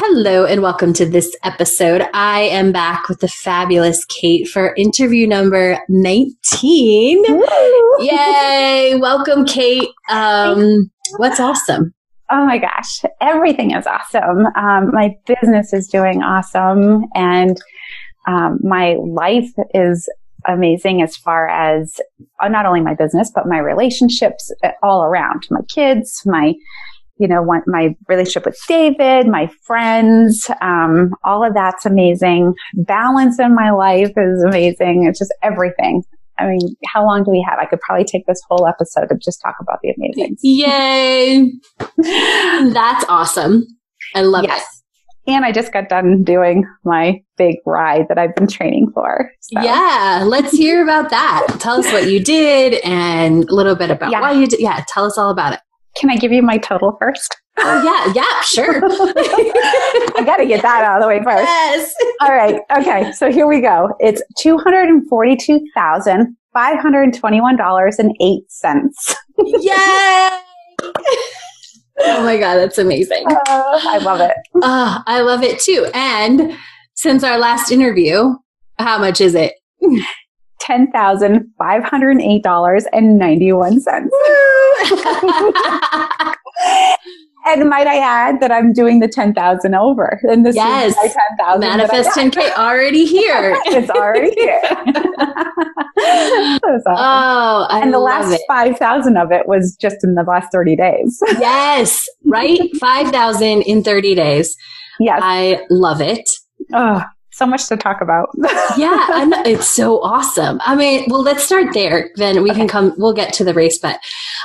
Hello and welcome to this episode. I am back with the fabulous Kate for interview number 19. Woo! Yay! Welcome, Kate. Um, what's awesome? Oh my gosh, everything is awesome. Um, my business is doing awesome, and um, my life is amazing as far as uh, not only my business, but my relationships uh, all around my kids, my you know, want my relationship with David, my friends, um, all of that's amazing. Balance in my life is amazing. It's just everything. I mean, how long do we have? I could probably take this whole episode to just talk about the amazing. Yay! that's awesome. I love yes. it. And I just got done doing my big ride that I've been training for. So. Yeah, let's hear about that. Tell us what you did and a little bit about yeah. why you did. Yeah, tell us all about it. Can I give you my total first? Oh yeah, yeah, sure. I got to get that out of the way first. Yes. All right. Okay. So here we go. It's two hundred and forty-two thousand five hundred and twenty-one dollars and eight cents. Yay! oh my god, that's amazing. Uh, I love it. Uh, I love it too. And since our last interview, how much is it? $10,508.91. and might I add that I'm doing the 10,000 over. And this yes. is my 10,000. Manifest 10K already here. it's already here. awesome. Oh, I And the last 5,000 of it was just in the last 30 days. yes, right? 5,000 in 30 days. Yes. I love it. Oh, so much to talk about. yeah, it's so awesome. I mean, well, let's start there. Then we okay. can come. We'll get to the race, but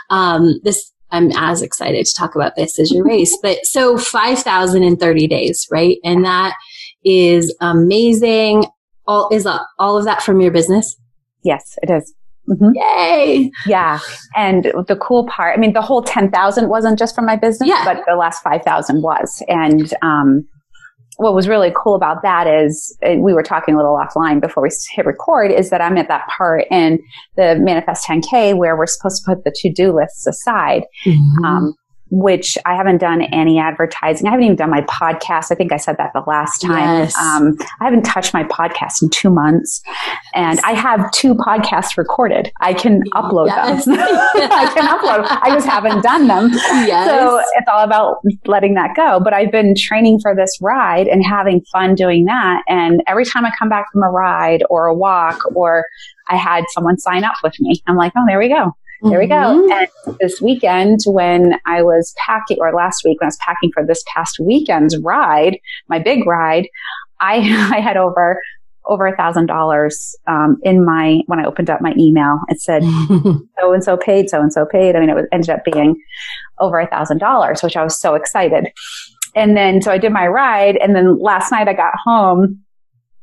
um, this I'm as excited to talk about this as your race. But so five thousand in thirty days, right? And that is amazing. All is all of that from your business? Yes, it is. Mm-hmm. Yay! Yeah, and the cool part, I mean, the whole ten thousand wasn't just from my business, yeah. but the last five thousand was, and um, what was really cool about that is we were talking a little offline before we hit record is that I'm at that part in the manifest 10k where we're supposed to put the to-do lists aside. Mm-hmm. Um, which I haven't done any advertising. I haven't even done my podcast. I think I said that the last time. Yes. Um, I haven't touched my podcast in two months, and I have two podcasts recorded. I can upload yes. them. I can upload. I just haven't done them. Yes. So it's all about letting that go. But I've been training for this ride and having fun doing that. And every time I come back from a ride or a walk or I had someone sign up with me, I'm like, oh, there we go. There we go. Mm-hmm. And this weekend, when I was packing, or last week when I was packing for this past weekend's ride, my big ride, I, I had over over a thousand dollars um, in my when I opened up my email. It said so and so paid, so and so paid. I mean, it was, ended up being over a thousand dollars, which I was so excited. And then so I did my ride, and then last night I got home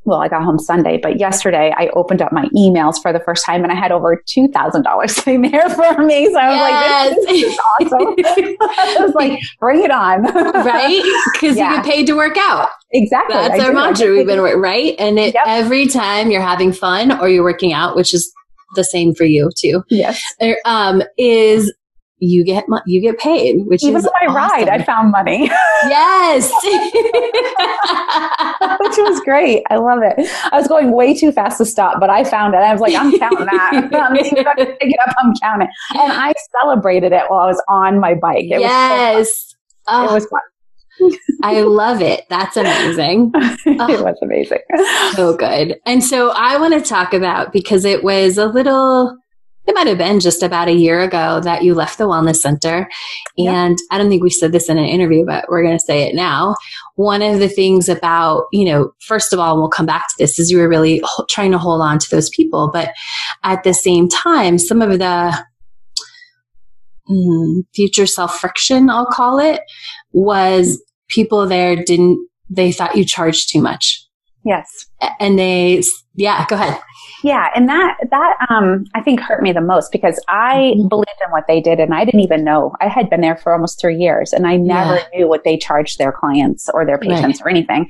well, I got home Sunday, but yesterday I opened up my emails for the first time and I had over $2,000 sitting there for me. So I was yes. like, this, is awesome. I was like, bring it on. right? Because yeah. you get paid to work out. Exactly. That's I our do. mantra. We've been, right? And it, yep. every time you're having fun or you're working out, which is the same for you too. Yes. Um, is you get you get paid, which even my awesome. ride, I found money. yes, which was great. I love it. I was going way too fast to stop, but I found it. I was like, I'm counting that. I'm pick it up. I'm counting, and I celebrated it while I was on my bike. It yes, was so oh. it ah. was fun. I love it. That's amazing. it oh, was amazing. so good. And so I want to talk about because it was a little it might have been just about a year ago that you left the wellness center. And I don't think we said this in an interview, but we're going to say it now. One of the things about, you know, first of all, we'll come back to this is you were really trying to hold on to those people. But at the same time, some of the mm, future self friction, I'll call it, was people there didn't, they thought you charged too much Yes. And they, yeah, go ahead. Yeah, and that that um I think hurt me the most because I mm-hmm. believed in what they did and I didn't even know. I had been there for almost 3 years and I never yeah. knew what they charged their clients or their patients right. or anything.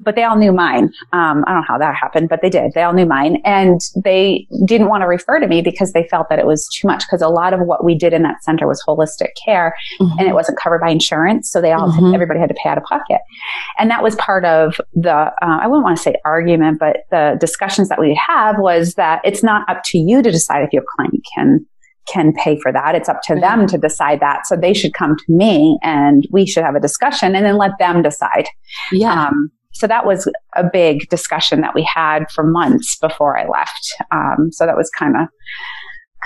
But they all knew mine. Um I don't know how that happened, but they did. They all knew mine and they didn't want to refer to me because they felt that it was too much because a lot of what we did in that center was holistic care mm-hmm. and it wasn't covered by insurance, so they all mm-hmm. everybody had to pay out of pocket. And that was part of the uh, I wouldn't want to say argument, but the discussions that we have was that it's not up to you to decide if your client can can pay for that. It's up to them mm-hmm. to decide that. So they should come to me and we should have a discussion and then let them decide. Yeah. Um, so that was a big discussion that we had for months before I left. Um, so that was kind of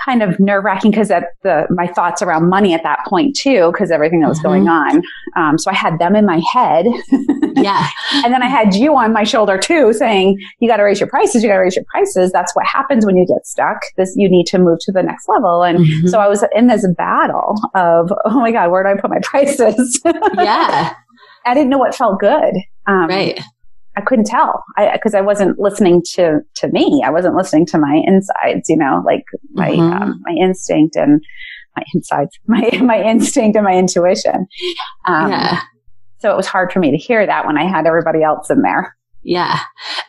kind of nerve wracking because at the my thoughts around money at that point too, because everything that was mm-hmm. going on. Um, so I had them in my head. yeah. and then I had you on my shoulder too, saying you got to raise your prices. You got to raise your prices. That's what happens when you get stuck. This you need to move to the next level. And mm-hmm. so I was in this battle of oh my god, where do I put my prices? yeah. I didn't know what felt good. Um, right. I couldn't tell because I, I, wasn't listening to to me. I wasn't listening to my insides. You know, like my mm-hmm. um, my instinct and my insides, my my instinct and my intuition. Um, yeah. So it was hard for me to hear that when I had everybody else in there. Yeah,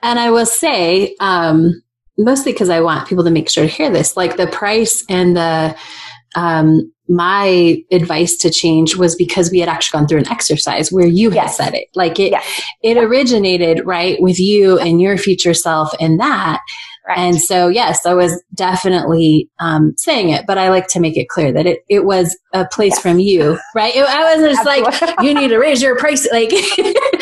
and I will say, um, mostly because I want people to make sure to hear this, like the price and the um, my advice to change was because we had actually gone through an exercise where you yes. had said it. Like it, yes. it originated right with you and your future self and that. Right. And so, yes, I was definitely um, saying it, but I like to make it clear that it, it was a place yes. from you, right? It, I wasn't just like, you need to raise your price, like,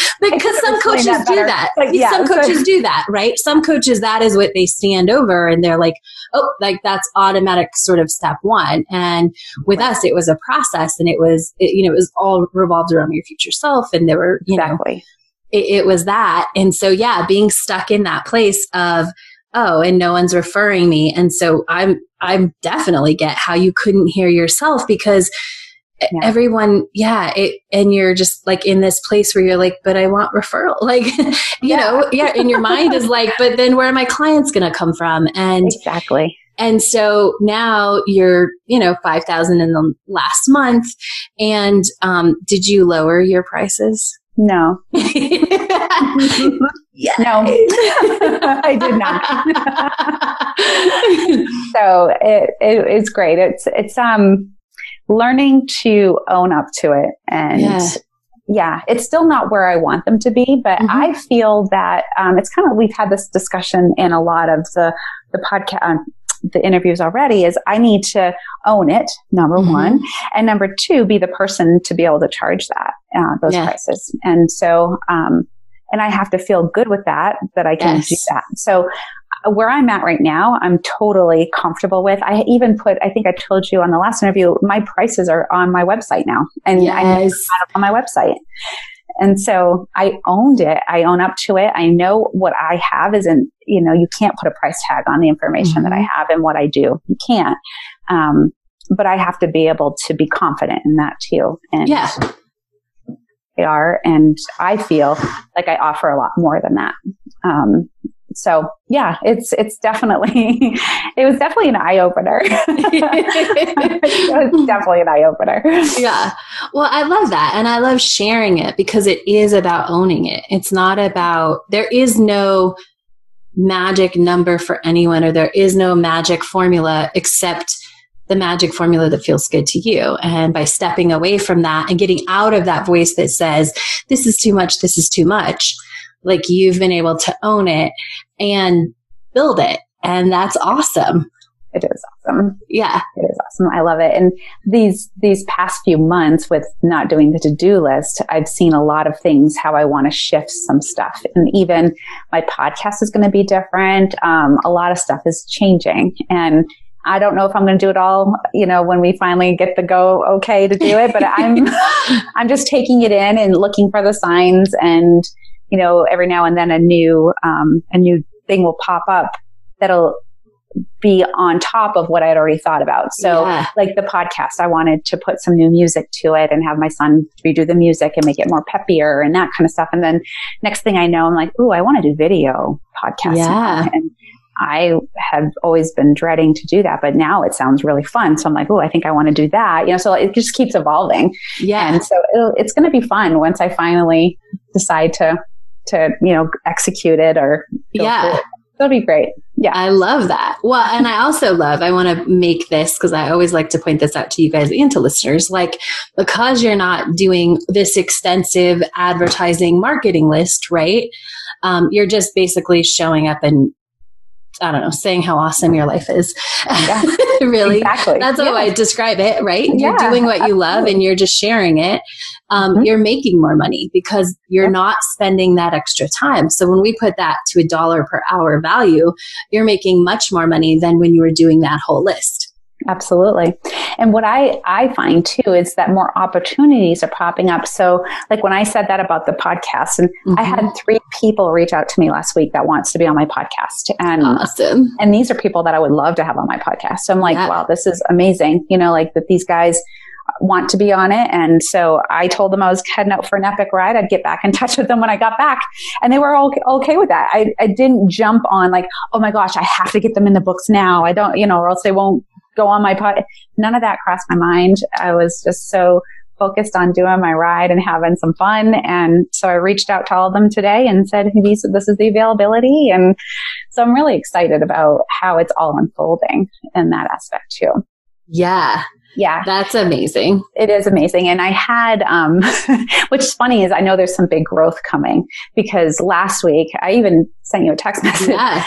because some coaches that do that. Like, yeah, some coaches so. do that, right? Some coaches, that is what they stand over and they're like, oh, like that's automatic sort of step one. And with right. us, it was a process and it was, it, you know, it was all revolved around your future self. And there were, you exactly. know, it, it was that. And so, yeah, being stuck in that place of, oh, and no one's referring me. And so I'm, I definitely get how you couldn't hear yourself because yeah. everyone, yeah, it, and you're just like in this place where you're like, but I want referral. Like, you yeah. know, yeah, in your mind is like, but then where are my clients going to come from? And exactly. And so now you're, you know, 5,000 in the last month. And, um, did you lower your prices? No. No, I did not. so it, it, it's great. It's it's um learning to own up to it and yeah. yeah it's still not where I want them to be, but mm-hmm. I feel that um, it's kind of we've had this discussion in a lot of the the podcast. Um, the interviews already is I need to own it, number mm-hmm. one. And number two, be the person to be able to charge that, uh, those yeah. prices. And so, um, and I have to feel good with that, that I can yes. do that. So uh, where I'm at right now, I'm totally comfortable with. I even put, I think I told you on the last interview, my prices are on my website now and yes. I on my website. And so I owned it. I own up to it. I know what I have isn't, you know, you can't put a price tag on the information mm-hmm. that I mm-hmm. have and what I do. You can't. Um, but I have to be able to be confident in that too. And yeah they are. And I feel like I offer a lot more than that. Um, so yeah, it's it's definitely it was definitely an eye opener. it was definitely an eye opener. Yeah. Well, I love that, and I love sharing it because it is about owning it. It's not about there is no magic number for anyone, or there is no magic formula except the magic formula that feels good to you. And by stepping away from that and getting out of that voice that says, this is too much, this is too much, like you've been able to own it and build it. And that's awesome. It is awesome. Yeah. It is awesome. I love it. And these, these past few months with not doing the to-do list, I've seen a lot of things, how I want to shift some stuff. And even my podcast is going to be different. Um, a lot of stuff is changing and I don't know if I'm going to do it all, you know, when we finally get the go okay to do it, but I'm, I'm just taking it in and looking for the signs and, you know, every now and then a new, um, a new thing will pop up that'll, be on top of what I'd already thought about. So yeah. like the podcast, I wanted to put some new music to it and have my son redo the music and make it more peppier and that kind of stuff. And then next thing I know, I'm like, ooh, I want to do video podcasting. Yeah. And I have always been dreading to do that, but now it sounds really fun. So I'm like, oh, I think I want to do that. You know, so it just keeps evolving. Yeah. And so it's going to be fun once I finally decide to, to, you know, execute it or yeah. It. That'll be great. Yeah. I love that. Well, and I also love, I want to make this because I always like to point this out to you guys and to listeners. Like, because you're not doing this extensive advertising marketing list, right? Um, you're just basically showing up and I don't know, saying how awesome your life is. Yeah, really. Exactly. That's how yeah. I describe it, right? You're doing what you love and you're just sharing it. Um, mm-hmm. You're making more money because you're not spending that extra time. So when we put that to a dollar per hour value, you're making much more money than when you were doing that whole list. Absolutely. And what I, I find too is that more opportunities are popping up. So like when I said that about the podcast and mm-hmm. I had three people reach out to me last week that wants to be on my podcast. And, awesome. and these are people that I would love to have on my podcast. So I'm like, yeah. wow, this is amazing. You know, like that these guys want to be on it. And so I told them I was heading out for an epic ride. I'd get back in touch with them when I got back. And they were all okay with that. I, I didn't jump on like, oh my gosh, I have to get them in the books now. I don't, you know, or else they won't go on my pod. None of that crossed my mind. I was just so focused on doing my ride and having some fun. And so I reached out to all of them today and said, this is the availability. And so I'm really excited about how it's all unfolding in that aspect too. Yeah. Yeah. That's amazing. It is amazing. And I had, um, which is funny is I know there's some big growth coming because last week I even sent you a text message. Yeah.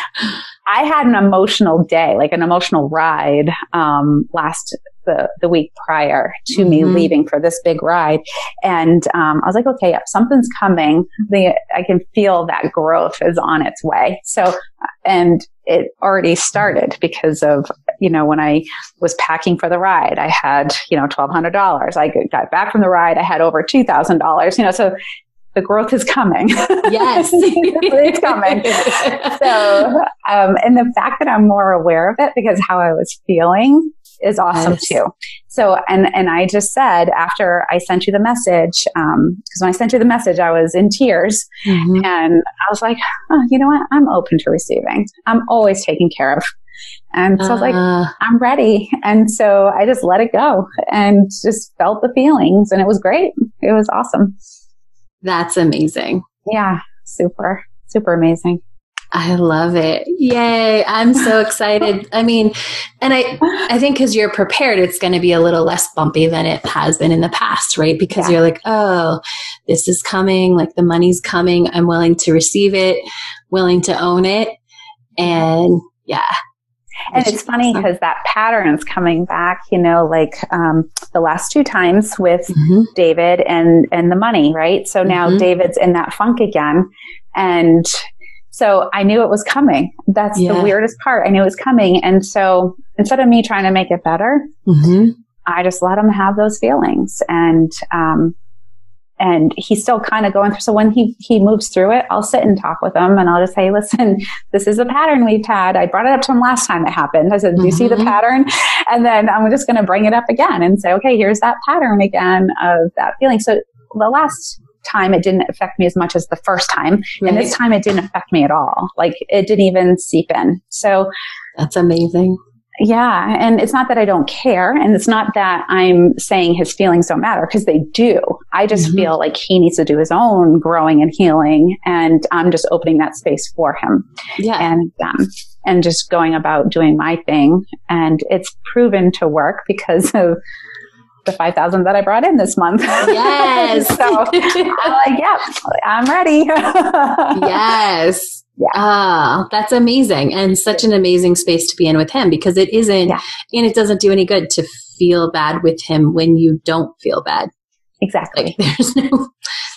I had an emotional day, like an emotional ride, um, last the, the week prior to mm-hmm. me leaving for this big ride. And, um, I was like, okay, yep, something's coming. The, I can feel that growth is on its way. So, and it already started because of, you know, when I was packing for the ride, I had, you know, $1,200. I got back from the ride. I had over $2,000, you know, so the growth is coming. Yes, it's coming. So, um, and the fact that I'm more aware of it because how I was feeling is awesome yes. too. So, and, and I just said after I sent you the message, um, cause when I sent you the message, I was in tears mm-hmm. and I was like, oh, you know what? I'm open to receiving. I'm always taken care of. And so uh, I was like, uh. I'm ready. And so I just let it go and just felt the feelings and it was great. It was awesome. That's amazing. Yeah. Super, super amazing. I love it. Yay. I'm so excited. I mean, and I, I think cause you're prepared, it's going to be a little less bumpy than it has been in the past, right? Because yeah. you're like, Oh, this is coming. Like the money's coming. I'm willing to receive it, willing to own it. And yeah. And it's funny because that pattern is coming back, you know, like um, the last two times with mm-hmm. David and and the money, right? So now mm-hmm. David's in that funk again, and so I knew it was coming. That's yeah. the weirdest part. I knew it was coming. And so instead of me trying to make it better, mm-hmm. I just let him have those feelings. And, um, and he's still kind of going through. So when he, he moves through it, I'll sit and talk with him and I'll just say, listen, this is a pattern we've had. I brought it up to him last time it happened. I said, do you mm-hmm. see the mm-hmm. pattern? And then I'm just going to bring it up again and say, okay, here's that pattern again of that feeling. So the last time it didn't affect me as much as the first time. Right. And this time it didn't affect me at all. Like it didn't even seep in. So that's amazing. Yeah. And it's not that I don't care. And it's not that I'm saying his feelings don't matter because they do. I just mm-hmm. feel like he needs to do his own growing and healing. And I'm just opening that space for him. Yeah. And, um, and just going about doing my thing. And it's proven to work because of the 5000 that I brought in this month. Yes. so I'm like, yeah, I'm ready. yes. Yeah. Ah, that's amazing. And such an amazing space to be in with him because it isn't, yeah. and it doesn't do any good to feel bad with him when you don't feel bad. Exactly. Like, there's no,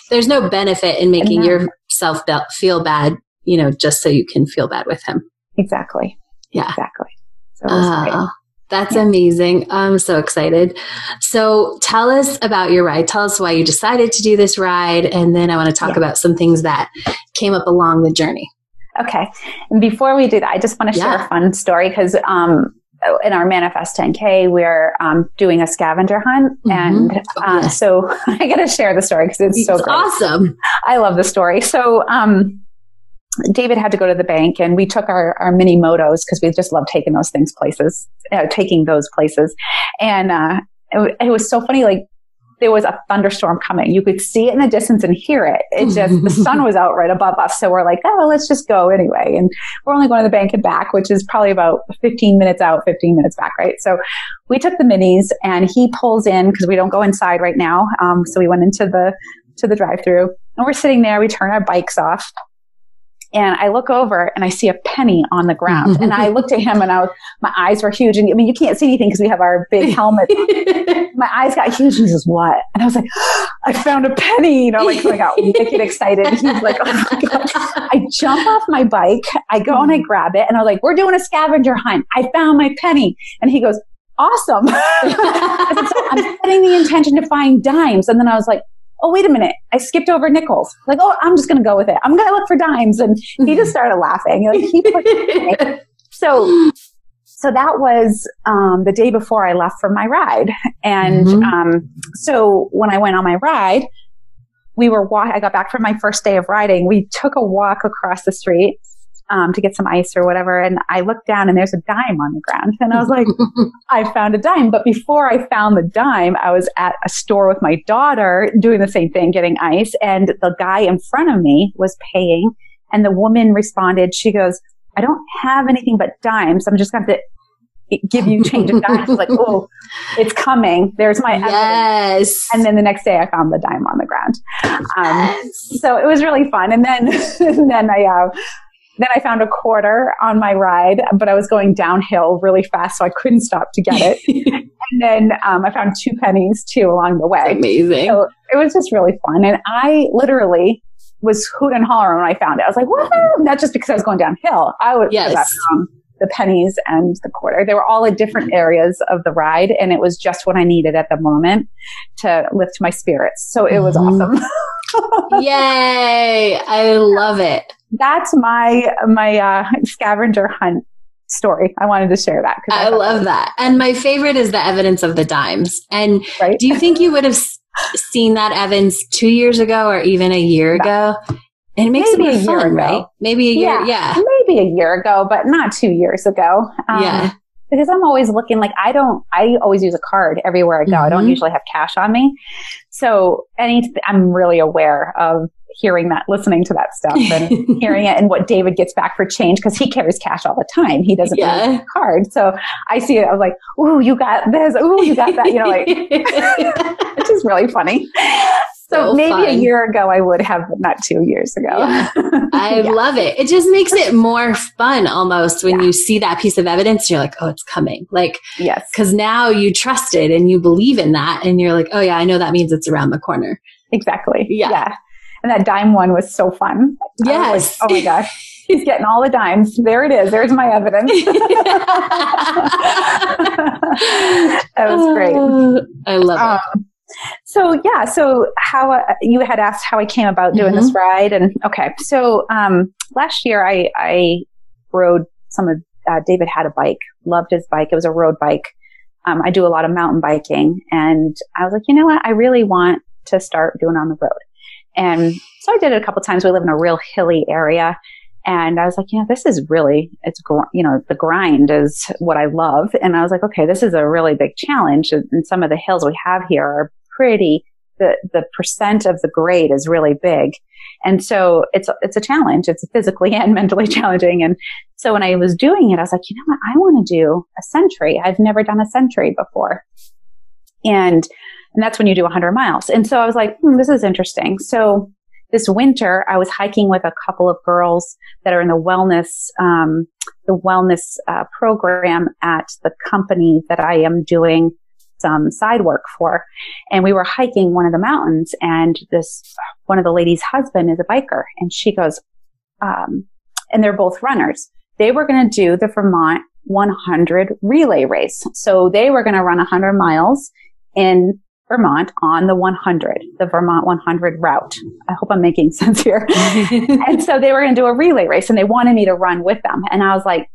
there's no benefit in making yourself feel bad, you know, just so you can feel bad with him. Exactly. Yeah. Exactly. So uh, that's yeah. amazing. I'm so excited. So tell us about your ride. Tell us why you decided to do this ride. And then I want to talk yeah. about some things that came up along the journey. Okay. And before we do that, I just want to share yeah. a fun story because um, in our Manifest 10K, we're um, doing a scavenger hunt. Mm-hmm. And uh, yes. so I got to share the story because it's, it's so great. awesome. I love the story. So, um, David had to go to the bank and we took our, our mini motos because we just love taking those things places, uh, taking those places. And, uh, it, it was so funny. Like there was a thunderstorm coming. You could see it in the distance and hear it. It just, the sun was out right above us. So we're like, oh, let's just go anyway. And we're only going to the bank and back, which is probably about 15 minutes out, 15 minutes back, right? So we took the minis and he pulls in because we don't go inside right now. Um, so we went into the, to the drive through and we're sitting there. We turn our bikes off and I look over and I see a penny on the ground. and I looked at him and I was, my eyes were huge. And I mean, you can't see anything because we have our big helmet. my eyes got huge. And he says, what? And I was like, I found a penny, you know, like I got wicked excited. He's like, oh my God. I jump off my bike. I go and I grab it and I was like, we're doing a scavenger hunt. I found my penny. And he goes, awesome. I'm setting the intention to find dimes. And then I was like, oh, wait a minute, I skipped over nickels. Like, oh, I'm just going to go with it. I'm going to look for dimes. And he just started laughing. Like, he so, so that was um, the day before I left for my ride. And mm-hmm. um, so when I went on my ride, we were, wa- I got back from my first day of riding. We took a walk across the street um, to get some ice or whatever. And I looked down and there's a dime on the ground. And I was like, I found a dime. But before I found the dime, I was at a store with my daughter doing the same thing, getting ice. And the guy in front of me was paying. And the woman responded, she goes, I don't have anything but dimes. I'm just going to give you change of dimes. like, oh, it's coming. There's my evidence. Yes. And then the next day I found the dime on the ground. Um, yes. So it was really fun. And then, and then I, uh, then I found a quarter on my ride, but I was going downhill really fast, so I couldn't stop to get it. and then um, I found two pennies too along the way. That's amazing. So it was just really fun. And I literally was hoot and holler when I found it. I was like, woohoo! Not just because I was going downhill. I was, yes. um, the pennies and the quarter. They were all at different areas of the ride, and it was just what I needed at the moment to lift my spirits. So it was mm-hmm. awesome. Yay! I love it that's my my uh, scavenger hunt story. I wanted to share that. I, I love that. And my favorite is the evidence of the dimes. And right? do you think you would have seen that evidence two years ago or even a year ago? And it makes maybe it more fun, right? Maybe a year, yeah, yeah, Maybe a year ago, but not two years ago. Um, yeah. Because I'm always looking like I don't, I always use a card everywhere I go. Mm-hmm. I don't mm-hmm. usually have cash on me. So any, I'm really aware of hearing that, listening to that stuff and hearing it and what David gets back for change because he carries cash all the time. He doesn't yeah. a card. So I see it. I was like, ooh, you got this. Ooh, you got that. You know, like, which is really funny. So, so maybe fun. a year ago I would have, but not two years ago. Yeah. I yeah. love it. It just makes it more fun almost when yeah. you see that piece of evidence. You're like, oh, it's coming. Like, yes, because now you trust it and you believe in that, and you're like, oh yeah, I know that means it's around the corner. Exactly. Yeah. And that dime one was so fun. Yes. Like, oh my gosh. He's getting all the dimes. There it is. There's my evidence. that was great. I love um, it. So yeah, so how uh, you had asked how I came about doing mm-hmm. this ride, and okay, so um, last year I I rode some of uh, David had a bike, loved his bike. It was a road bike. Um, I do a lot of mountain biking, and I was like, you know what, I really want to start doing on the road. And so I did it a couple times. We live in a real hilly area. And I was like, you know, this is really, it's, you know, the grind is what I love. And I was like, okay, this is a really big challenge. And some of the hills we have here are pretty, the, the percent of the grade is really big. And so it's, it's a challenge. It's physically and mentally challenging. And so when I was doing it, I was like, you know what? I want to do a century. I've never done a century before. And and that's when you do 100 miles. And so I was like, hmm, this is interesting. So this winter, I was hiking with a couple of girls that are in the wellness, um, the wellness uh, program at the company that I am doing some side work for. And we were hiking one of the mountains and this, one of the ladies' husband is a biker and she goes, um, and they're both runners. They were going to do the Vermont 100 relay race. So they were going to run 100 miles in Vermont on the 100, the Vermont 100 route. I hope I'm making sense here. and so they were going to do a relay race and they wanted me to run with them. And I was like,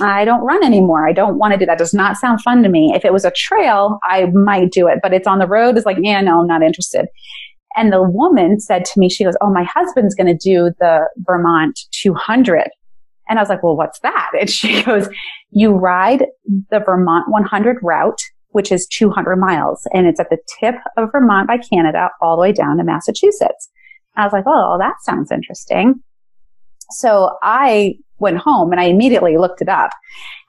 I don't run anymore. I don't want to do that. Does not sound fun to me. If it was a trail, I might do it, but it's on the road. It's like, yeah, no, I'm not interested. And the woman said to me, she goes, Oh, my husband's going to do the Vermont 200. And I was like, well, what's that? And she goes, you ride the Vermont 100 route, which is 200 miles and it's at the tip of Vermont by Canada all the way down to Massachusetts. I was like, oh, that sounds interesting. So I went home and I immediately looked it up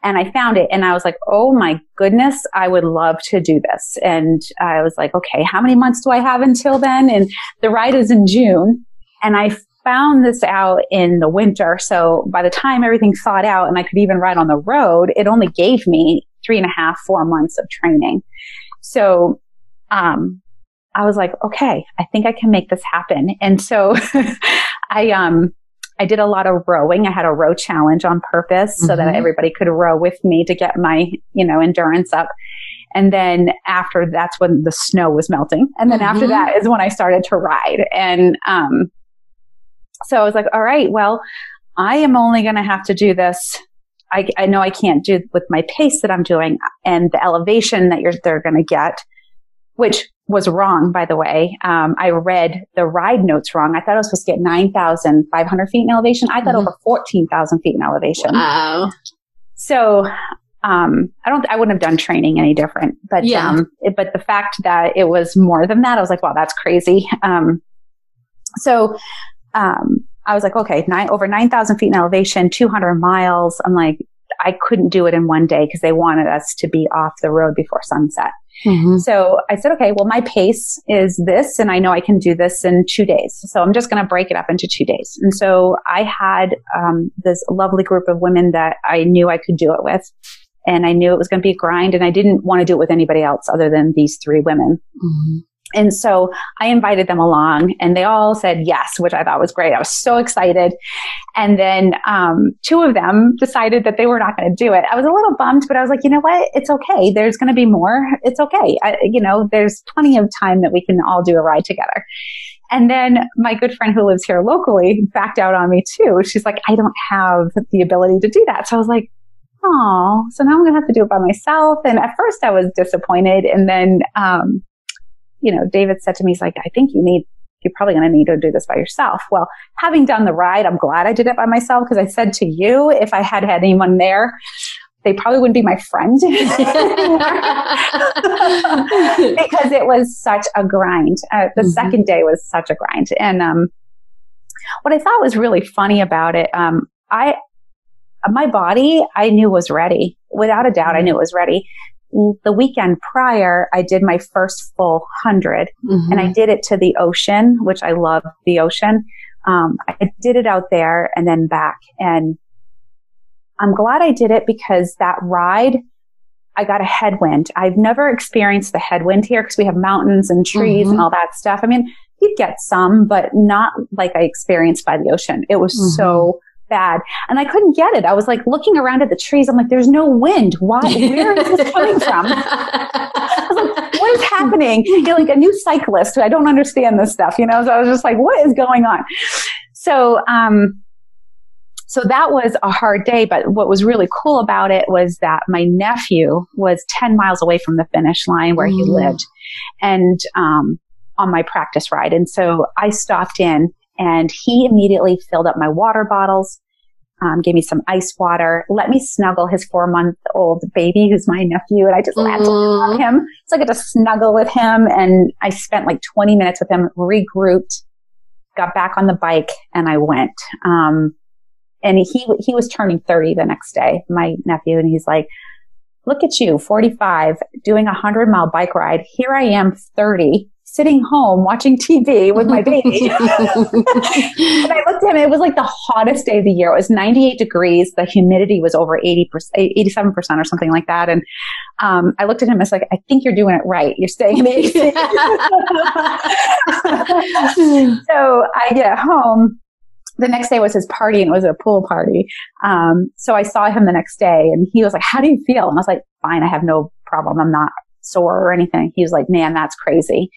and I found it and I was like, oh my goodness, I would love to do this. And I was like, okay, how many months do I have until then? And the ride is in June. And I found this out in the winter. So by the time everything thawed out and I could even ride on the road, it only gave me three and a half, four months of training. So, um, I was like, okay, I think I can make this happen. And so I, um, I did a lot of rowing. I had a row challenge on purpose so mm-hmm. that everybody could row with me to get my, you know, endurance up. And then after that's when the snow was melting. And then mm-hmm. after that is when I started to ride. And, um, so I was like, all right, well, I am only going to have to do this. I, I know I can't do with my pace that I'm doing and the elevation that you're, they're going to get, which was wrong, by the way. Um, I read the ride notes wrong. I thought I was supposed to get 9,500 feet in elevation. I got mm-hmm. over 14,000 feet in elevation. Wow. So, um, I don't, I wouldn't have done training any different, but, yeah. um, it, but the fact that it was more than that, I was like, wow, that's crazy. Um, so um, I was like, okay, nine, over 9,000 feet in elevation, 200 miles. I'm like, I couldn't do it in one day because they wanted us to be off the road before sunset. Mm-hmm. So I said, okay, well, my pace is this, and I know I can do this in two days. So I'm just going to break it up into two days. And so I had um, this lovely group of women that I knew I could do it with. And I knew it was going to be a grind, and I didn't want to do it with anybody else other than these three women. Mm-hmm. And so I invited them along and they all said yes, which I thought was great. I was so excited. And then um, two of them decided that they were not going to do it. I was a little bummed, but I was like, you know what? It's okay. There's going to be more. It's okay. I, you know, there's plenty of time that we can all do a ride together. And then my good friend who lives here locally backed out on me too. She's like, I don't have the ability to do that. So I was like, oh, so now I'm going to have to do it by myself. And at first I was disappointed. And then, um, you know, David said to me, he's like, I think you need, you're probably going to need to do this by yourself. Well, having done the ride, I'm glad I did it by myself because I said to you, if I had had anyone there, they probably wouldn't be my friend because it was such a grind. Uh, the mm-hmm. second day was such a grind. And, um, what I thought was really funny about it, um, I, my body, I knew was ready. Without a doubt, I knew it was ready the weekend prior, I did my first full 100 mm-hmm. and I did it to the ocean, which I love the ocean. Um, I did it out there and then back. And I'm glad I did it because that ride, I got a headwind. I've never experienced the headwind here because we have mountains and trees mm-hmm. and all that stuff. I mean, you'd get some, but not like I experienced by the ocean. It was mm-hmm. so bad. And I couldn't get it. I was like looking around at the trees. I'm like, there's no wind. Why? Where is this coming from? I was like, what is happening? You're like a new cyclist. I don't understand this stuff, you know? So I was just like, what is going on? So, um, so that was a hard day, but what was really cool about it was that my nephew was 10 miles away from the finish line where mm. he lived and, um, on my practice ride. And so I stopped in and he immediately filled up my water bottles, um, gave me some ice water, let me snuggle his four month old baby, who's my nephew. And I just mm. on him. So I got to snuggle with him. And I spent like 20 minutes with him, regrouped, got back on the bike and I went. Um, and he, he was turning 30 the next day, my nephew. And he's like, look at you, 45, doing a hundred mile bike ride. Here I am, 30 sitting home watching TV with my baby. and I looked at him, it was like the hottest day of the year. It was 98 degrees. The humidity was over 80%, 87% or something like that. And um, I looked at him, I was like, I think you're doing it right. You're staying in AC. so I get home the next day was his party and it was a pool party. Um, so I saw him the next day and he was like, how do you feel? And I was like, fine. I have no problem. I'm not sore or anything. He was like, man, that's crazy.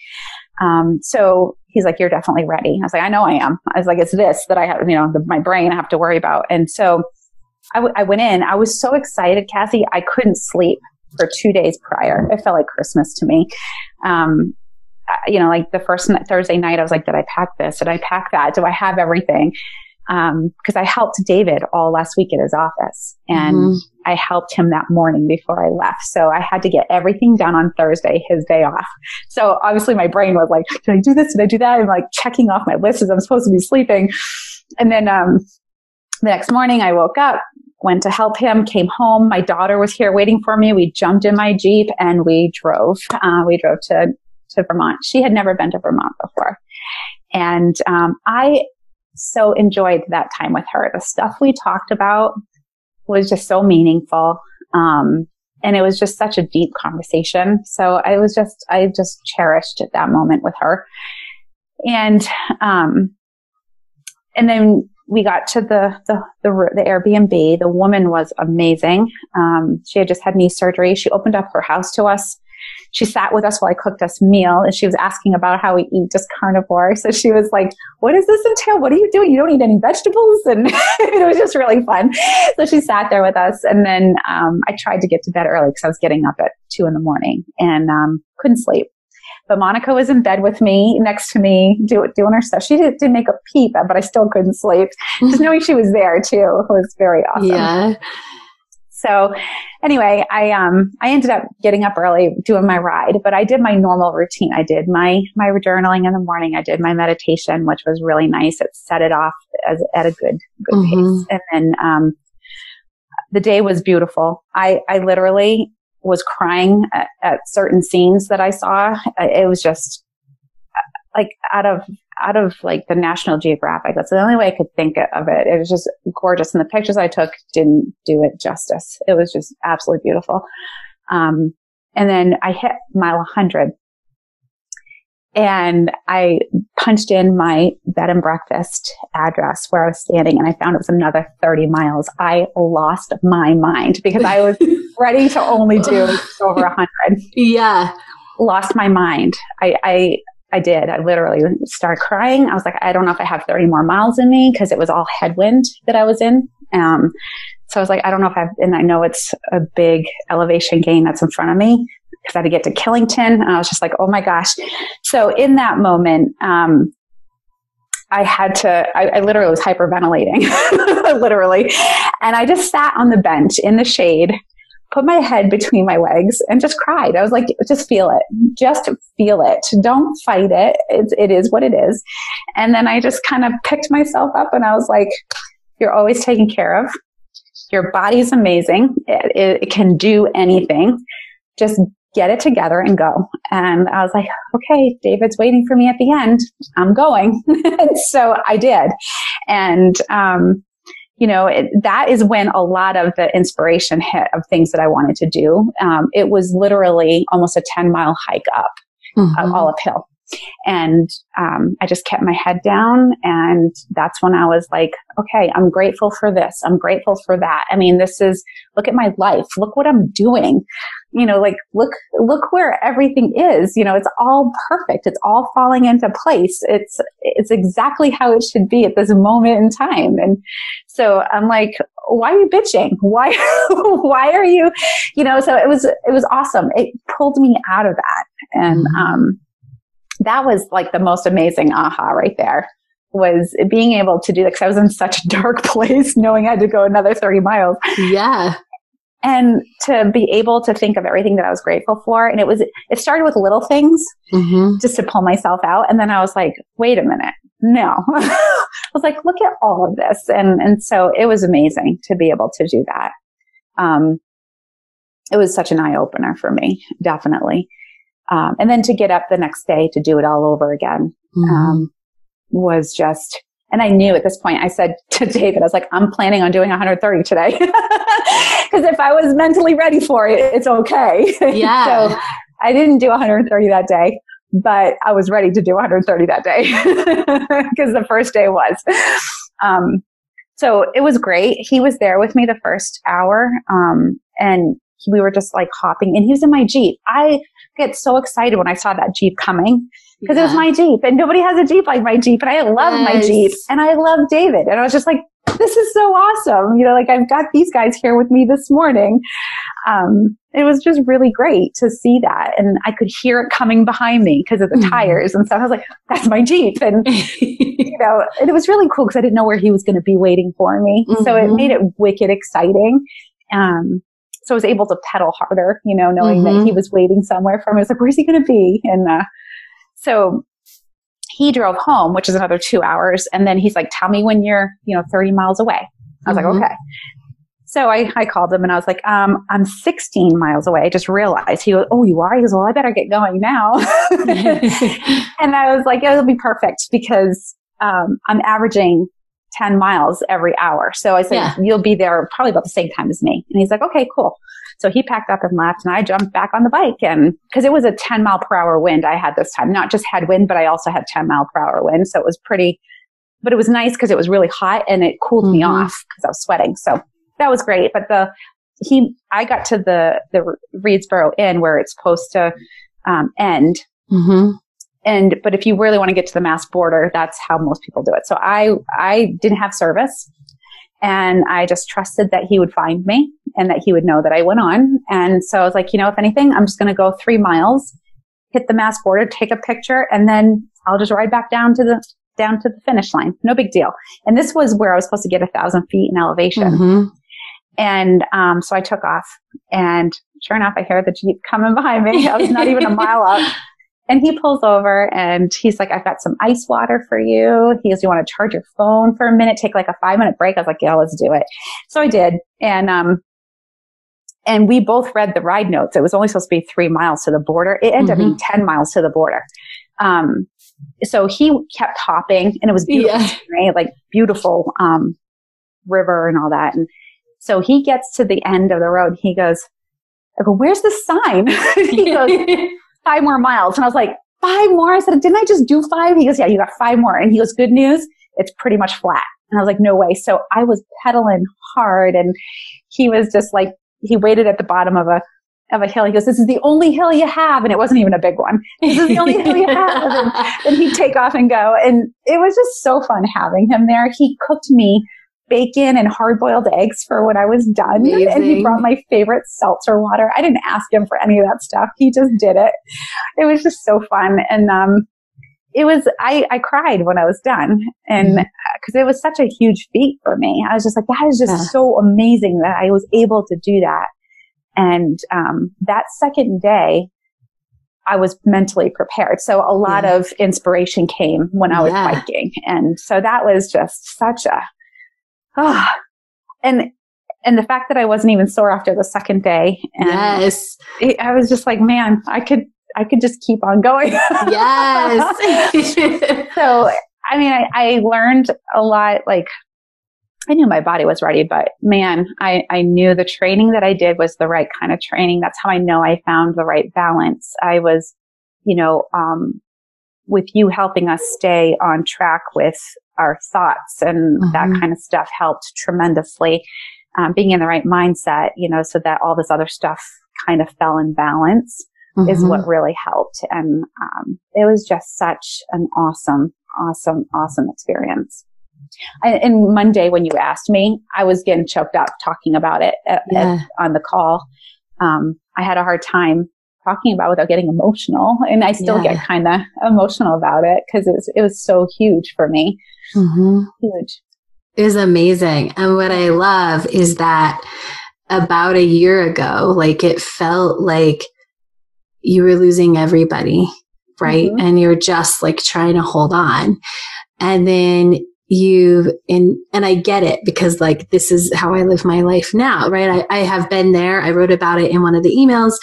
Um, so he's like, you're definitely ready. I was like, I know I am. I was like, it's this that I have, you know, the, my brain I have to worry about. And so I, w- I went in. I was so excited, Cassie. I couldn't sleep for two days prior. It felt like Christmas to me. Um, you know, like the first Thursday night, I was like, did I pack this? Did I pack that? Do I have everything? because um, I helped David all last week at his office and mm-hmm. I helped him that morning before I left. So I had to get everything done on Thursday, his day off. So obviously my brain was like, did I do this? Did I do that? I'm like checking off my list as I'm supposed to be sleeping. And then, um, the next morning I woke up, went to help him, came home. My daughter was here waiting for me. We jumped in my Jeep and we drove. Uh, we drove to, to Vermont. She had never been to Vermont before. And um, I so enjoyed that time with her. The stuff we talked about was just so meaningful. Um, and it was just such a deep conversation. So I was just, I just cherished that moment with her. And, um, and then we got to the, the, the, the Airbnb. The woman was amazing. Um, she had just had knee surgery. She opened up her house to us she sat with us while I cooked us meal and she was asking about how we eat just carnivore. So she was like, what does this entail? What are you doing? You don't eat any vegetables? And it was just really fun. So she sat there with us. And then, um, I tried to get to bed early because I was getting up at two in the morning and, um, couldn't sleep. But Monica was in bed with me, next to me, do, doing her stuff. She did, didn't make a peep, but I still couldn't sleep. Just knowing she was there too was very awesome. Yeah. So anyway, I, um, I ended up getting up early doing my ride, but I did my normal routine. I did my, my journaling in the morning. I did my meditation, which was really nice. It set it off as, at a good, good mm-hmm. pace. And then, um, the day was beautiful. I, I literally was crying at, at certain scenes that I saw. It was just like out of out of like the National Geographic. That's the only way I could think of it. It was just gorgeous. And the pictures I took didn't do it justice. It was just absolutely beautiful. Um, and then I hit mile 100 and I punched in my bed and breakfast address where I was standing and I found it was another 30 miles. I lost my mind because I was ready to only do over 100. Yeah. Lost my mind. I, I I did. I literally started crying. I was like, I don't know if I have 30 more miles in me because it was all headwind that I was in. Um, so I was like, I don't know if I've, and I know it's a big elevation gain that's in front of me because I had to get to Killington. And I was just like, oh my gosh. So in that moment, um, I had to, I, I literally was hyperventilating, literally. And I just sat on the bench in the shade put my head between my legs and just cried. I was like, just feel it. Just feel it. Don't fight it. It's, it is what it is. And then I just kind of picked myself up and I was like, you're always taken care of. Your body's amazing. It, it, it can do anything. Just get it together and go. And I was like, okay, David's waiting for me at the end. I'm going. so I did. And, um, you know, it, that is when a lot of the inspiration hit of things that I wanted to do. Um, it was literally almost a 10 mile hike up, uh, mm-hmm. uh, all uphill. And um, I just kept my head down. And that's when I was like, okay, I'm grateful for this. I'm grateful for that. I mean, this is, look at my life. Look what I'm doing. You know, like, look, look where everything is. You know, it's all perfect. It's all falling into place. It's, it's exactly how it should be at this moment in time. And so I'm like, why are you bitching? Why, why are you, you know, so it was, it was awesome. It pulled me out of that. And, mm-hmm. um, that was like the most amazing aha right there was being able to do that because I was in such a dark place knowing I had to go another 30 miles. Yeah. And to be able to think of everything that I was grateful for. And it was, it started with little things mm-hmm. just to pull myself out. And then I was like, wait a minute. No. I was like, look at all of this. And, and so it was amazing to be able to do that. Um, it was such an eye opener for me, definitely. Um, and then to get up the next day to do it all over again mm-hmm. um, was just, and I knew at this point, I said to David, I was like, I'm planning on doing 130 today. Because if I was mentally ready for it, it's okay. Yeah. so I didn't do 130 that day, but I was ready to do 130 that day because the first day was. Um, so it was great. He was there with me the first hour. Um, and we were just like hopping and he was in my Jeep. I get so excited when I saw that Jeep coming because yeah. it was my Jeep and nobody has a Jeep like my Jeep. And I love yes. my Jeep and I love David. And I was just like, this is so awesome. You know, like I've got these guys here with me this morning. Um, it was just really great to see that. And I could hear it coming behind me because of the mm-hmm. tires and stuff. I was like, that's my Jeep. And, you know, and it was really cool because I didn't know where he was going to be waiting for me. Mm-hmm. So it mm-hmm. made it wicked exciting. Um, so I was able to pedal harder, you know, knowing mm-hmm. that he was waiting somewhere for me. I was like, where's he going to be? And, uh, so he drove home, which is another two hours. And then he's like, tell me when you're, you know, 30 miles away. I was mm-hmm. like, okay. So I, I called him and I was like, um, I'm 16 miles away. I just realized he goes, Oh, you are? He goes, Well, I better get going now. and I was like, It'll be perfect because, um, I'm averaging 10 miles every hour. So I said, yeah. You'll be there probably about the same time as me. And he's like, Okay, cool. So he packed up and left and I jumped back on the bike and cause it was a 10 mile per hour wind I had this time, not just headwind, but I also had 10 mile per hour wind. So it was pretty, but it was nice because it was really hot and it cooled mm-hmm. me off because I was sweating. So that was great. But the, he, I got to the, the Readsboro Inn where it's supposed to, um, end. Mm-hmm. And, but if you really want to get to the mass border, that's how most people do it. So I, I didn't have service. And I just trusted that he would find me and that he would know that I went on. And so I was like, you know, if anything, I'm just going to go three miles, hit the mass border, take a picture, and then I'll just ride back down to the, down to the finish line. No big deal. And this was where I was supposed to get a thousand feet in elevation. Mm-hmm. And, um, so I took off and sure enough, I hear the Jeep coming behind me. I was not even a mile up. And he pulls over and he's like, I've got some ice water for you. He goes, you want to charge your phone for a minute? Take like a five minute break. I was like, yeah, let's do it. So I did. And, um, and we both read the ride notes. It was only supposed to be three miles to the border. It ended mm-hmm. up being 10 miles to the border. Um, so he kept hopping and it was beautiful, yeah. right? like beautiful, um, river and all that. And so he gets to the end of the road. He goes, I go, where's the sign? he goes, five more miles. And I was like, five more? I said, didn't I just do five? He goes, yeah, you got five more. And he goes, good news. It's pretty much flat. And I was like, no way. So I was pedaling hard and he was just like, he waited at the bottom of a, of a hill. He goes, this is the only hill you have. And it wasn't even a big one. This is the only hill you have. And then he'd take off and go. And it was just so fun having him there. He cooked me bacon and hard boiled eggs for when I was done. Amazing. And he brought my favorite seltzer water. I didn't ask him for any of that stuff. He just did it. It was just so fun. And, um, it was, I, I cried when I was done and because mm-hmm. it was such a huge feat for me. I was just like, that is just yeah. so amazing that I was able to do that. And, um, that second day, I was mentally prepared. So a lot yeah. of inspiration came when I was yeah. biking. And so that was just such a oh, and and the fact that I wasn't even sore after the second day. yes. It, I was just like, man, I could, I could just keep on going. yes. so, I mean, I, I learned a lot. Like, I knew my body was ready, but man, I, I knew the training that I did was the right kind of training. That's how I know I found the right balance. I was, you know, um, with you helping us stay on track with our thoughts and mm-hmm. that kind of stuff helped tremendously. Um, being in the right mindset, you know, so that all this other stuff kind of fell in balance mm-hmm. is what really helped. And, um, it was just such an awesome, awesome, awesome experience. I, and Monday, when you asked me, I was getting choked up talking about it at, yeah. at, on the call. Um, I had a hard time talking about without getting emotional. And I still yeah. get kind of emotional about it because it was, it was so huge for me. Mm-hmm. Huge. It was amazing. And what I love is that about a year ago, like it felt like you were losing everybody, right? Mm-hmm. And you're just like trying to hold on. And then you and and I get it because like this is how I live my life now, right? I, I have been there. I wrote about it in one of the emails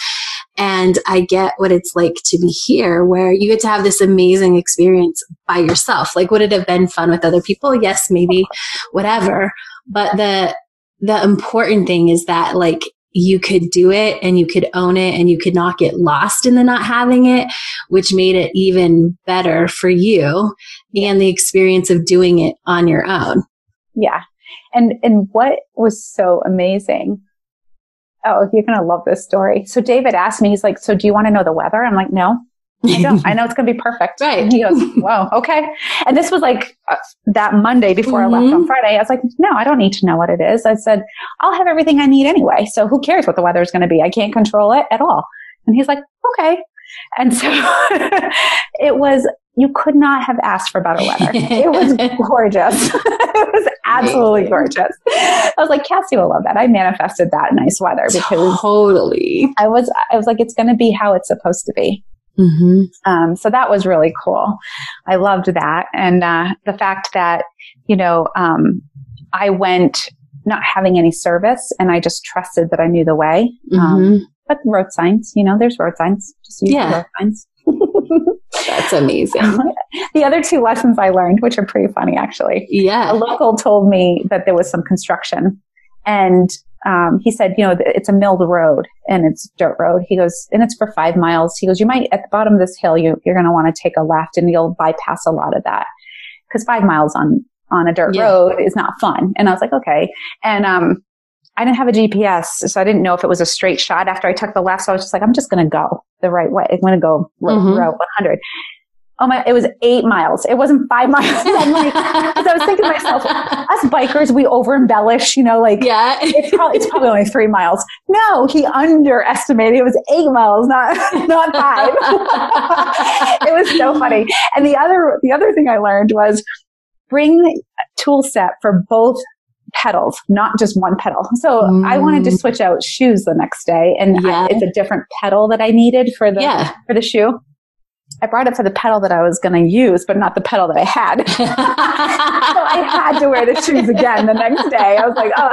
and I get what it's like to be here where you get to have this amazing experience by yourself. Like, would it have been fun with other people? Yes, maybe, whatever. But the, the important thing is that like you could do it and you could own it and you could not get lost in the not having it, which made it even better for you and the experience of doing it on your own. Yeah. And, and what was so amazing oh, you're going to love this story. So David asked me, he's like, so do you want to know the weather? I'm like, no, I don't. I know it's going to be perfect. Right. And he goes, wow, okay. And this was like uh, that Monday before mm-hmm. I left on mm-hmm. Friday. I was like, no, I don't need to know what it is. I said, I'll have everything I need anyway. So who cares what the weather is going to be? I can't control it at all. And he's like, okay. And so it was, you could not have asked for better weather. It was gorgeous. it was absolutely gorgeous. I was like, Cassie will love that. I manifested that nice weather because totally. I was, I was like, it's going to be how it's supposed to be. Mm-hmm. Um, so that was really cool. I loved that. And, uh, the fact that, you know, um, I went not having any service and I just trusted that I knew the way. Um, mm-hmm. Um, but road signs, you know, there's road signs. Just use yeah. road signs. That's amazing. the other two lessons I learned, which are pretty funny actually. Yeah. A local told me that there was some construction and um, he said, you know, it's a milled road and it's dirt road. He goes, and it's for five miles. He goes, you might, at the bottom of this hill, you, you're going to want to take a left and you'll bypass a lot of that because five miles on, on a dirt yeah. road is not fun. And I was like, okay. And, um, I didn't have a GPS, so I didn't know if it was a straight shot after I took the left. So I was just like, I'm just going to go the right way. I'm going to go mm-hmm. route 100. Oh my, it was eight miles. It wasn't five miles. I'm like, I was thinking to myself, us bikers, we over embellish, you know, like, yeah, it's probably, it's probably only three miles. No, he underestimated. It was eight miles, not, not five. it was so funny. And the other, the other thing I learned was bring a tool set for both pedals, not just one pedal. So mm. I wanted to mm. switch out shoes the next day and yeah. I, it's a different pedal that I needed for the, yeah. for the shoe. I brought it for the pedal that I was going to use, but not the pedal that I had. so I had to wear the shoes again the next day. I was like, oh,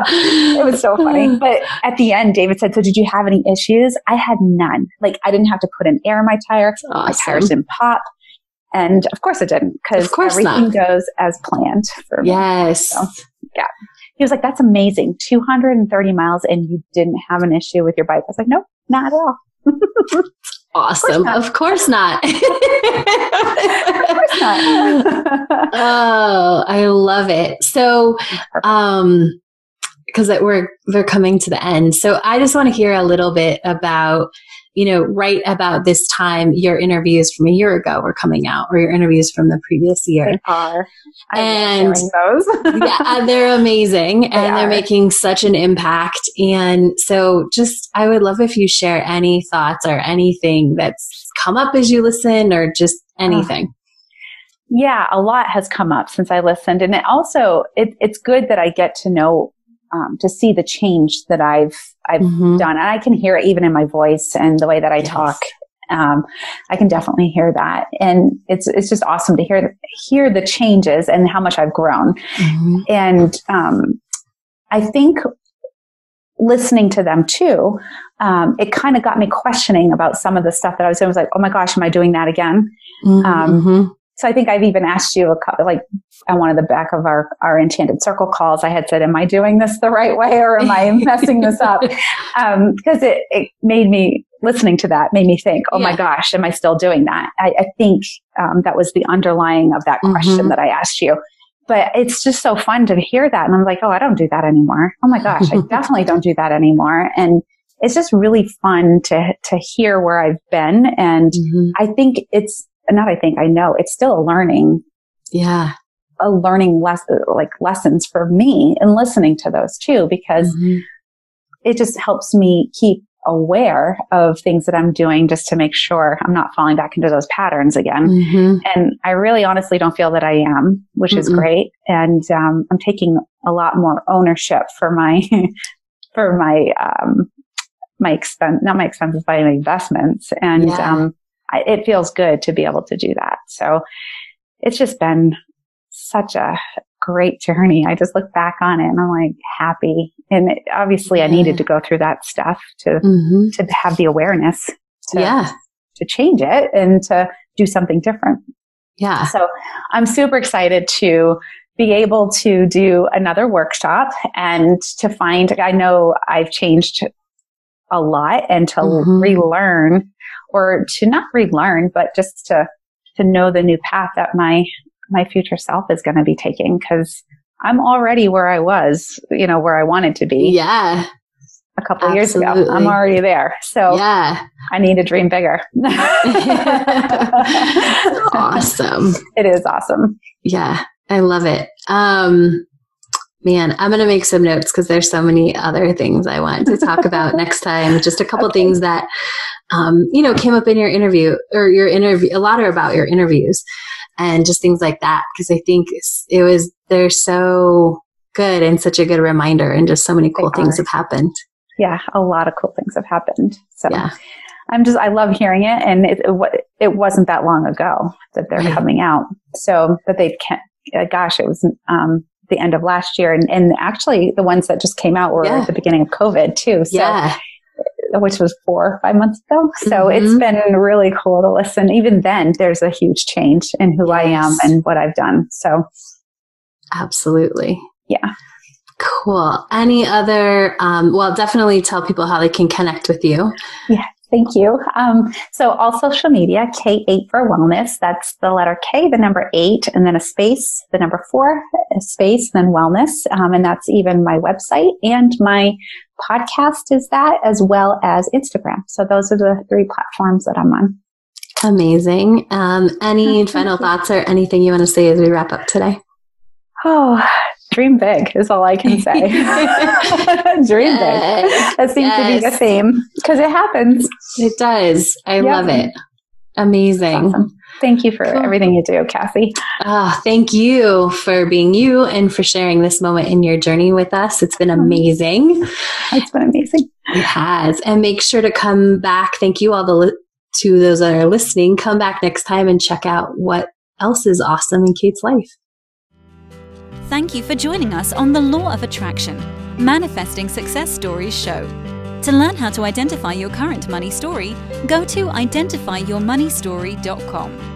it was so funny. But at the end, David said, so did you have any issues? I had none. Like I didn't have to put an air in my tire. Awesome. My tires didn't pop. And of course it didn't because everything not. goes as planned for me. Yes. So, yeah. He was like, that's amazing. 230 miles and you didn't have an issue with your bike. I was like, nope, not at all. awesome. Of course not. Of course not. oh, I love it. So, um, because we're we're coming to the end. So I just want to hear a little bit about you know, right about this time, your interviews from a year ago were coming out, or your interviews from the previous year. They are. I and those. yeah, uh, they're amazing, they and are. they're making such an impact. And so, just I would love if you share any thoughts or anything that's come up as you listen, or just anything. yeah, a lot has come up since I listened, and it also it, it's good that I get to know um, to see the change that I've I've mm-hmm. done, and I can hear it even in my voice and the way that I yes. talk. Um, I can definitely hear that, and it's it's just awesome to hear hear the changes and how much I've grown. Mm-hmm. And um, I think listening to them too, um, it kind of got me questioning about some of the stuff that I was doing. I was like, oh my gosh, am I doing that again? Mm-hmm. Um, so I think I've even asked you a couple, like on one of the back of our, our enchanted circle calls, I had said, am I doing this the right way or am I messing this up? Um, because it, it made me listening to that made me think, oh yeah. my gosh, am I still doing that? I, I think, um, that was the underlying of that question mm-hmm. that I asked you. But it's just so fun to hear that. And I'm like, oh, I don't do that anymore. Oh my gosh, I definitely don't do that anymore. And it's just really fun to, to hear where I've been. And mm-hmm. I think it's, not I think I know it's still a learning. Yeah. A learning less, like lessons for me and listening to those too, because mm-hmm. it just helps me keep aware of things that I'm doing just to make sure I'm not falling back into those patterns again. Mm-hmm. And I really honestly don't feel that I am, which mm is great. And, um, I'm taking a lot more ownership for my, for my, um, my expense, not my expenses, but my investments. And, yeah. um, it feels good to be able to do that. So it's just been such a great journey. I just look back on it and I'm like happy. And it, obviously I needed to go through that stuff to, mm-hmm. to have the awareness to, yeah. to change it and to do something different. Yeah. So I'm super excited to be able to do another workshop and to find, I know I've changed a lot and to mm-hmm. relearn or to not relearn, but just to, to know the new path that my, my future self is going to be taking. Cause I'm already where I was, you know, where I wanted to be. Yeah. A couple of years ago. I'm already there. So yeah. I need to dream bigger. awesome. It is awesome. Yeah. I love it. Um, man, I'm going to make some notes because there's so many other things I want to talk about next time. Just a couple okay. things that, um, you know, came up in your interview or your interview, a lot are about your interviews and just things like that. Cause I think it was, they're so good and such a good reminder and just so many cool they things are. have happened. Yeah. A lot of cool things have happened. So yeah. I'm just, I love hearing it. And it, it, it wasn't that long ago that they're right. coming out. So that they can't, uh, gosh, it was, um, the end of last year. And, and actually the ones that just came out were yeah. at the beginning of COVID too. So, yeah. which was four or five months ago. So mm-hmm. it's been really cool to listen. Even then, there's a huge change in who yes. I am and what I've done. So absolutely. Yeah. Cool. Any other, um, well, definitely tell people how they can connect with you. Yeah. Thank you. Um, so all social media, K8 for wellness. That's the letter K, the number eight, and then a space, the number four, a space, then wellness. Um, and that's even my website and my podcast is that as well as Instagram. So those are the three platforms that I'm on. Amazing. Um, any final thoughts or anything you want to say as we wrap up today? Oh, dream big is all I can say. dream yes. big. That seems yes. to be the theme because it happens. It does. I yep. love it. Amazing. Awesome. Thank you for cool. everything you do, Cassie. Oh, thank you for being you and for sharing this moment in your journey with us. It's been mm-hmm. amazing. It's been amazing. It has. And make sure to come back. Thank you all the li- to those that are listening. Come back next time and check out what else is awesome in Kate's life. Thank you for joining us on the Law of Attraction Manifesting Success Stories show. To learn how to identify your current money story, go to identifyyourmoneystory.com.